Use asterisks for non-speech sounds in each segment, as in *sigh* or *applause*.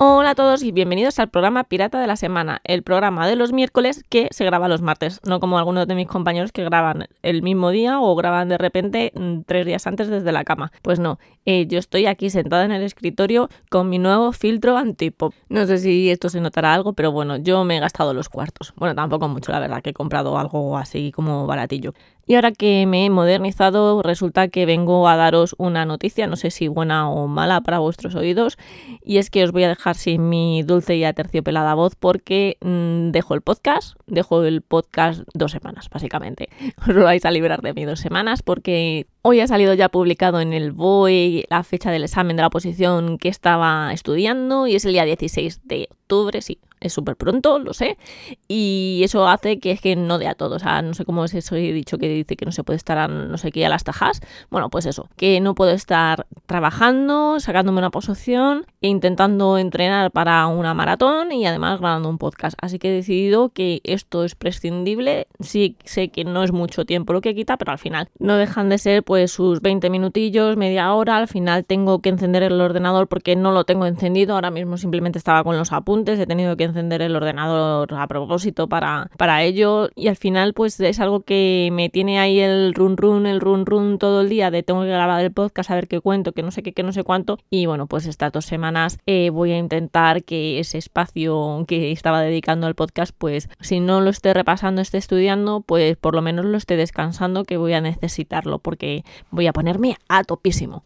Hola a todos y bienvenidos al programa Pirata de la Semana, el programa de los miércoles que se graba los martes, no como algunos de mis compañeros que graban el mismo día o graban de repente mm, tres días antes desde la cama. Pues no, eh, yo estoy aquí sentada en el escritorio con mi nuevo filtro antipop. No sé si esto se notará algo, pero bueno, yo me he gastado los cuartos. Bueno, tampoco mucho, la verdad, que he comprado algo así como baratillo. Y ahora que me he modernizado, resulta que vengo a daros una noticia, no sé si buena o mala para vuestros oídos, y es que os voy a dejar sin mi dulce y aterciopelada voz porque mm, dejo el podcast, dejo el podcast dos semanas, básicamente. *laughs* Os vais a librar de mí dos semanas porque hoy ha salido ya publicado en el BOE la fecha del examen de la posición que estaba estudiando y es el día 16 de octubre, sí, es súper pronto, lo sé, y eso hace que es que no dé a todo, o sea, no sé cómo es eso, he dicho que dice que no se puede estar a no sé qué a las tajas, bueno, pues eso, que no puedo estar trabajando, sacándome una posición e intentando entrenar para una maratón y además grabando un podcast, así que he decidido que esto es prescindible, sí sé que no es mucho tiempo lo que quita, pero al final no dejan de ser pues sus 20 minutillos, media hora, al final tengo que encender el ordenador porque no lo tengo encendido, ahora mismo simplemente estaba con los apuntes, he tenido que encender el ordenador a propósito para, para ello y al final pues es algo que me tiene ahí el run run, el run run todo el día de tengo que grabar el podcast, a ver qué cuento, que no sé qué, que no sé cuánto y bueno pues estas dos semanas eh, voy a intentar que ese espacio que estaba dedicando al podcast pues si no lo esté repasando, esté estudiando pues por lo menos lo esté descansando que voy a necesitarlo porque voy a ponerme a topísimo.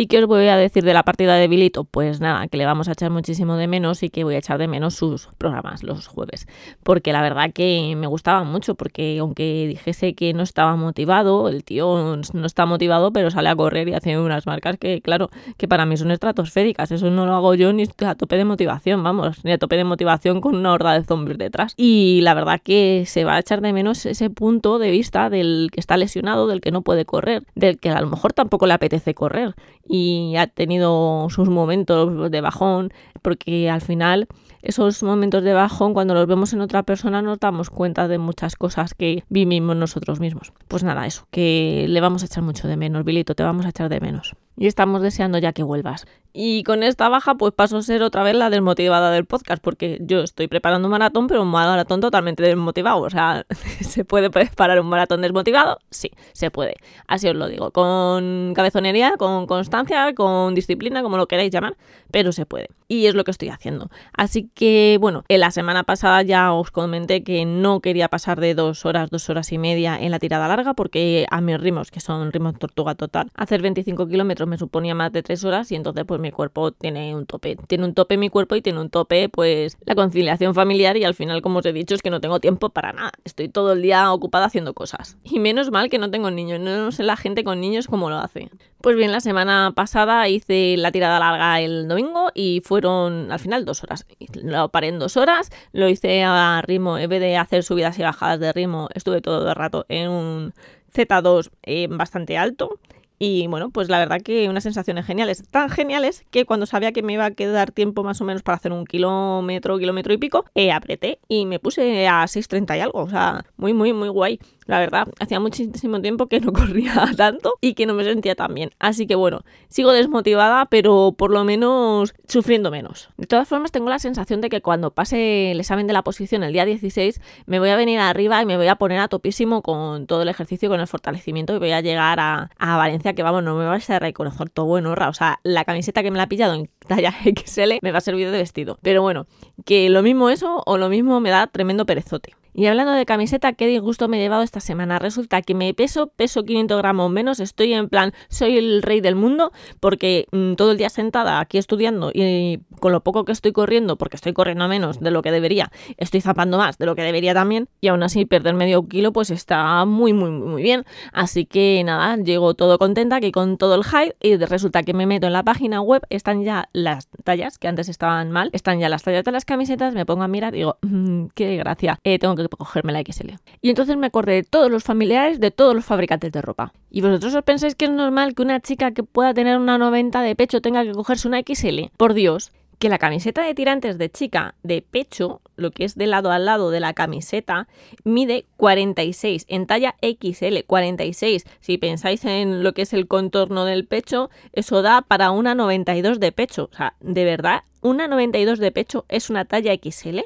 ¿Y qué os voy a decir de la partida de Bilito? Pues nada, que le vamos a echar muchísimo de menos y que voy a echar de menos sus programas los jueves. Porque la verdad que me gustaba mucho, porque aunque dijese que no estaba motivado, el tío no está motivado, pero sale a correr y hace unas marcas que, claro, que para mí son estratosféricas. Eso no lo hago yo ni a tope de motivación, vamos, ni a tope de motivación con una horda de zombies detrás. Y la verdad que se va a echar de menos ese punto de vista del que está lesionado, del que no puede correr, del que a lo mejor tampoco le apetece correr y ha tenido sus momentos de bajón, porque al final esos momentos de bajón, cuando los vemos en otra persona, nos damos cuenta de muchas cosas que vivimos nosotros mismos. Pues nada, eso, que le vamos a echar mucho de menos, Bilito, te vamos a echar de menos. Y estamos deseando ya que vuelvas. Y con esta baja, pues paso a ser otra vez la desmotivada del podcast, porque yo estoy preparando un maratón, pero un maratón totalmente desmotivado. O sea, *laughs* ¿se puede preparar un maratón desmotivado? Sí, se puede. Así os lo digo. Con cabezonería, con constancia, con disciplina, como lo queráis llamar, pero se puede. Y es lo que estoy haciendo. Así que, bueno, en la semana pasada ya os comenté que no quería pasar de dos horas, dos horas y media en la tirada larga, porque a mis ritmos, que son ritmos tortuga total, hacer 25 kilómetros me suponía más de tres horas y entonces, pues mi cuerpo tiene un tope. Tiene un tope mi cuerpo y tiene un tope pues la conciliación familiar y al final, como os he dicho, es que no tengo tiempo para nada. Estoy todo el día ocupada haciendo cosas. Y menos mal que no tengo niños. No sé la gente con niños cómo lo hace. Pues bien, la semana pasada hice la tirada larga el domingo y fueron al final dos horas. Lo paré en dos horas, lo hice a ritmo, en vez de hacer subidas y bajadas de ritmo, estuve todo el rato en un Z2 eh, bastante alto y bueno, pues la verdad que unas sensaciones geniales. Tan geniales que cuando sabía que me iba a quedar tiempo más o menos para hacer un kilómetro, kilómetro y pico, eh, apreté y me puse a 6.30 y algo. O sea, muy, muy, muy guay. La verdad, hacía muchísimo tiempo que no *laughs* corría tanto y que no me sentía tan bien. Así que bueno, sigo desmotivada, pero por lo menos sufriendo menos. De todas formas, tengo la sensación de que cuando pase el examen de la posición el día 16, me voy a venir arriba y me voy a poner a topísimo con todo el ejercicio, con el fortalecimiento y voy a llegar a, Valencia, que vamos, no me vais a reconocer todo bueno, O sea, la camiseta que me la ha pillado en talla XL me va a servir de vestido. Pero bueno, que lo mismo eso o lo mismo me da tremendo perezote. Y hablando de camiseta, qué disgusto me he llevado esta semana. Resulta que me peso, peso 500 gramos menos, estoy en plan, soy el rey del mundo, porque mm, todo el día sentada aquí estudiando y con lo poco que estoy corriendo, porque estoy corriendo menos de lo que debería, estoy zapando más de lo que debería también, y aún así perder medio kilo pues está muy, muy, muy bien. Así que nada, llego todo contenta aquí con todo el hype y resulta que me meto en la página web, están ya las tallas, que antes estaban mal, están ya las tallas de las camisetas, me pongo a mirar y digo, mmm, qué gracia, eh, tengo que cogerme la XL. Y entonces me acordé de todos los familiares de todos los fabricantes de ropa. ¿Y vosotros os pensáis que es normal que una chica que pueda tener una 90 de pecho tenga que cogerse una XL? Por Dios, que la camiseta de tirantes de chica de pecho, lo que es de lado a lado de la camiseta, mide 46 en talla XL, 46. Si pensáis en lo que es el contorno del pecho, eso da para una 92 de pecho. O sea, de verdad, una 92 de pecho es una talla XL.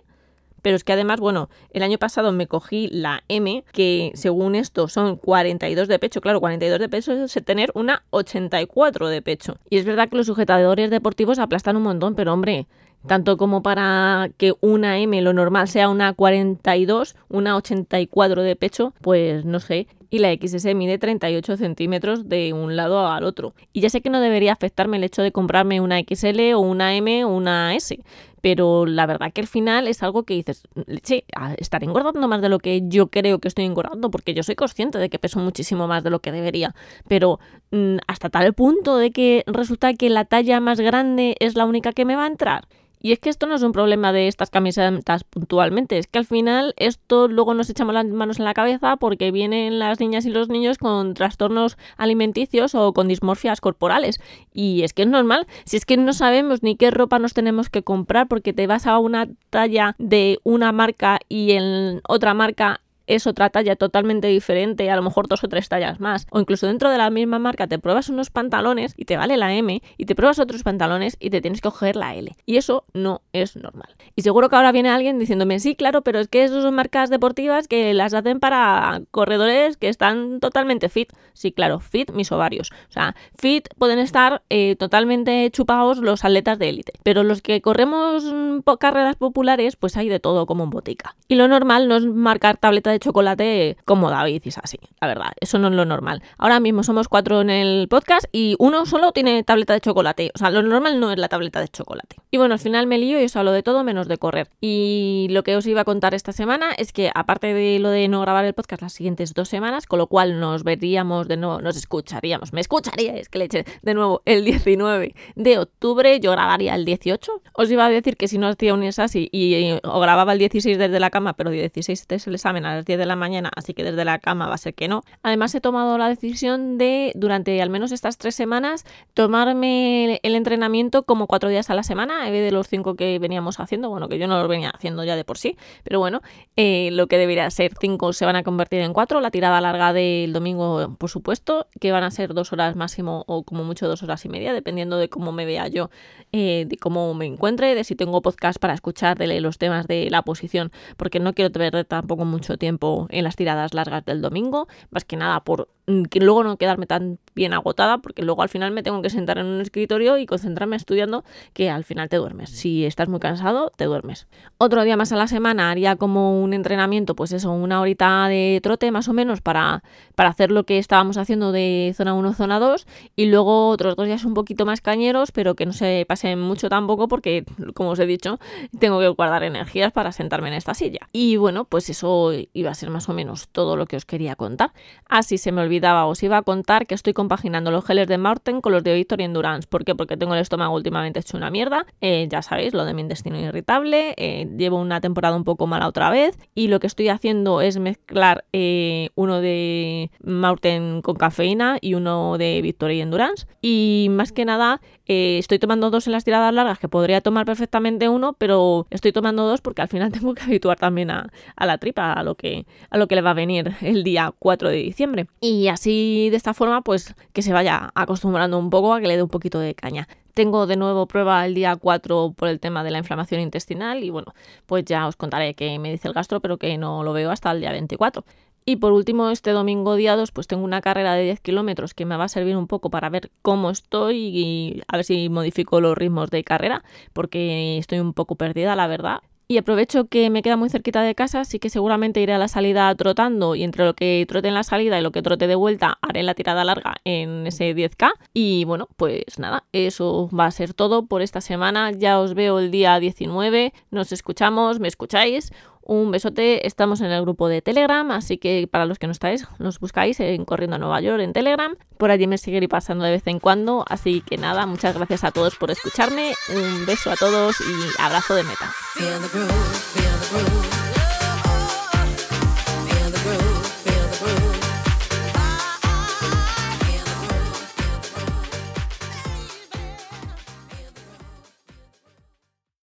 Pero es que además, bueno, el año pasado me cogí la M, que según esto son 42 de pecho. Claro, 42 de pecho es tener una 84 de pecho. Y es verdad que los sujetadores deportivos aplastan un montón, pero hombre, tanto como para que una M lo normal sea una 42, una 84 de pecho, pues no sé. Y la XS mide 38 centímetros de un lado al otro. Y ya sé que no debería afectarme el hecho de comprarme una XL o una M o una S, pero la verdad que al final es algo que dices, sí, estaré engordando más de lo que yo creo que estoy engordando, porque yo soy consciente de que peso muchísimo más de lo que debería, pero mm, hasta tal punto de que resulta que la talla más grande es la única que me va a entrar. Y es que esto no es un problema de estas camisetas puntualmente, es que al final esto luego nos echamos las manos en la cabeza porque vienen las niñas y los niños con trastornos alimenticios o con dismorfias corporales. Y es que es normal, si es que no sabemos ni qué ropa nos tenemos que comprar porque te vas a una talla de una marca y en otra marca es otra talla totalmente diferente, a lo mejor dos o tres tallas más. O incluso dentro de la misma marca te pruebas unos pantalones y te vale la M y te pruebas otros pantalones y te tienes que coger la L. Y eso no es normal. Y seguro que ahora viene alguien diciéndome, sí, claro, pero es que esas son marcas deportivas que las hacen para corredores que están totalmente fit. Sí, claro, fit mis ovarios. O sea, fit pueden estar eh, totalmente chupados los atletas de élite. Pero los que corremos mm, carreras populares, pues hay de todo como en botica. Y lo normal no es marcar tableta de chocolate como David y así, la verdad, eso no es lo normal. Ahora mismo somos cuatro en el podcast y uno solo tiene tableta de chocolate, o sea, lo normal no es la tableta de chocolate. Y bueno, al final me lío y os hablo de todo menos de correr. Y lo que os iba a contar esta semana es que aparte de lo de no grabar el podcast las siguientes dos semanas, con lo cual nos veríamos de nuevo, nos escucharíamos, me escucharíais, que leche, de nuevo el 19 de octubre, yo grabaría el 18. Os iba a decir que si no hacía un así y, o grababa el 16 desde la cama, pero el 16 es el examen a las 10 de la mañana, así que desde la cama va a ser que no. Además he tomado la decisión de, durante al menos estas tres semanas, tomarme el entrenamiento como cuatro días a la semana, en vez de los cinco que veníamos haciendo, bueno, que yo no los venía haciendo ya de por sí, pero bueno, eh, lo que debería ser cinco se van a convertir en cuatro, la tirada larga del domingo, por supuesto, que van a ser dos horas máximo o como mucho dos horas y media, dependiendo de cómo me vea yo, eh, de cómo me encuentre, de si tengo podcast para escuchar de los temas de la posición, porque no quiero perder tampoco mucho tiempo en las tiradas largas del domingo, más que nada por que luego no quedarme tan bien agotada, porque luego al final me tengo que sentar en un escritorio y concentrarme estudiando, que al final te duermes. Si estás muy cansado, te duermes. Otro día más a la semana haría como un entrenamiento, pues eso, una horita de trote más o menos para, para hacer lo que estábamos haciendo de zona 1, zona 2, y luego otros dos días un poquito más cañeros, pero que no se pasen mucho tampoco, porque como os he dicho, tengo que guardar energías para sentarme en esta silla. Y bueno, pues eso iba a ser más o menos todo lo que os quería contar. Así se me os iba a contar que estoy compaginando los geles de Marten con los de Victory Endurance. ¿Por qué? Porque tengo el estómago últimamente hecho una mierda. Eh, ya sabéis, lo de mi intestino irritable. Eh, llevo una temporada un poco mala otra vez. Y lo que estoy haciendo es mezclar eh, uno de Marten con cafeína y uno de Victory Endurance. Y más que nada, estoy tomando dos en las tiradas largas, que podría tomar perfectamente uno, pero estoy tomando dos porque al final *laughs* tengo que habituar también a, a la tripa, a lo que a lo que le va a venir el día 4 de diciembre. Y así de esta forma, pues que se vaya acostumbrando un poco a que le dé un poquito de caña. Tengo de nuevo prueba el día 4 por el tema de la inflamación intestinal y bueno, pues ya os contaré qué me dice el gastro, pero que no lo veo hasta el día 24. Y por último, este domingo día 2, pues tengo una carrera de 10 kilómetros que me va a servir un poco para ver cómo estoy y a ver si modifico los ritmos de carrera, porque estoy un poco perdida, la verdad. Y aprovecho que me queda muy cerquita de casa, así que seguramente iré a la salida trotando y entre lo que trote en la salida y lo que trote de vuelta haré la tirada larga en ese 10K. Y bueno, pues nada, eso va a ser todo por esta semana. Ya os veo el día 19, nos escuchamos, me escucháis. Un besote, estamos en el grupo de Telegram, así que para los que no estáis, nos buscáis en Corriendo a Nueva York en Telegram. Por allí me seguiré pasando de vez en cuando, así que nada, muchas gracias a todos por escucharme, un beso a todos y abrazo de meta.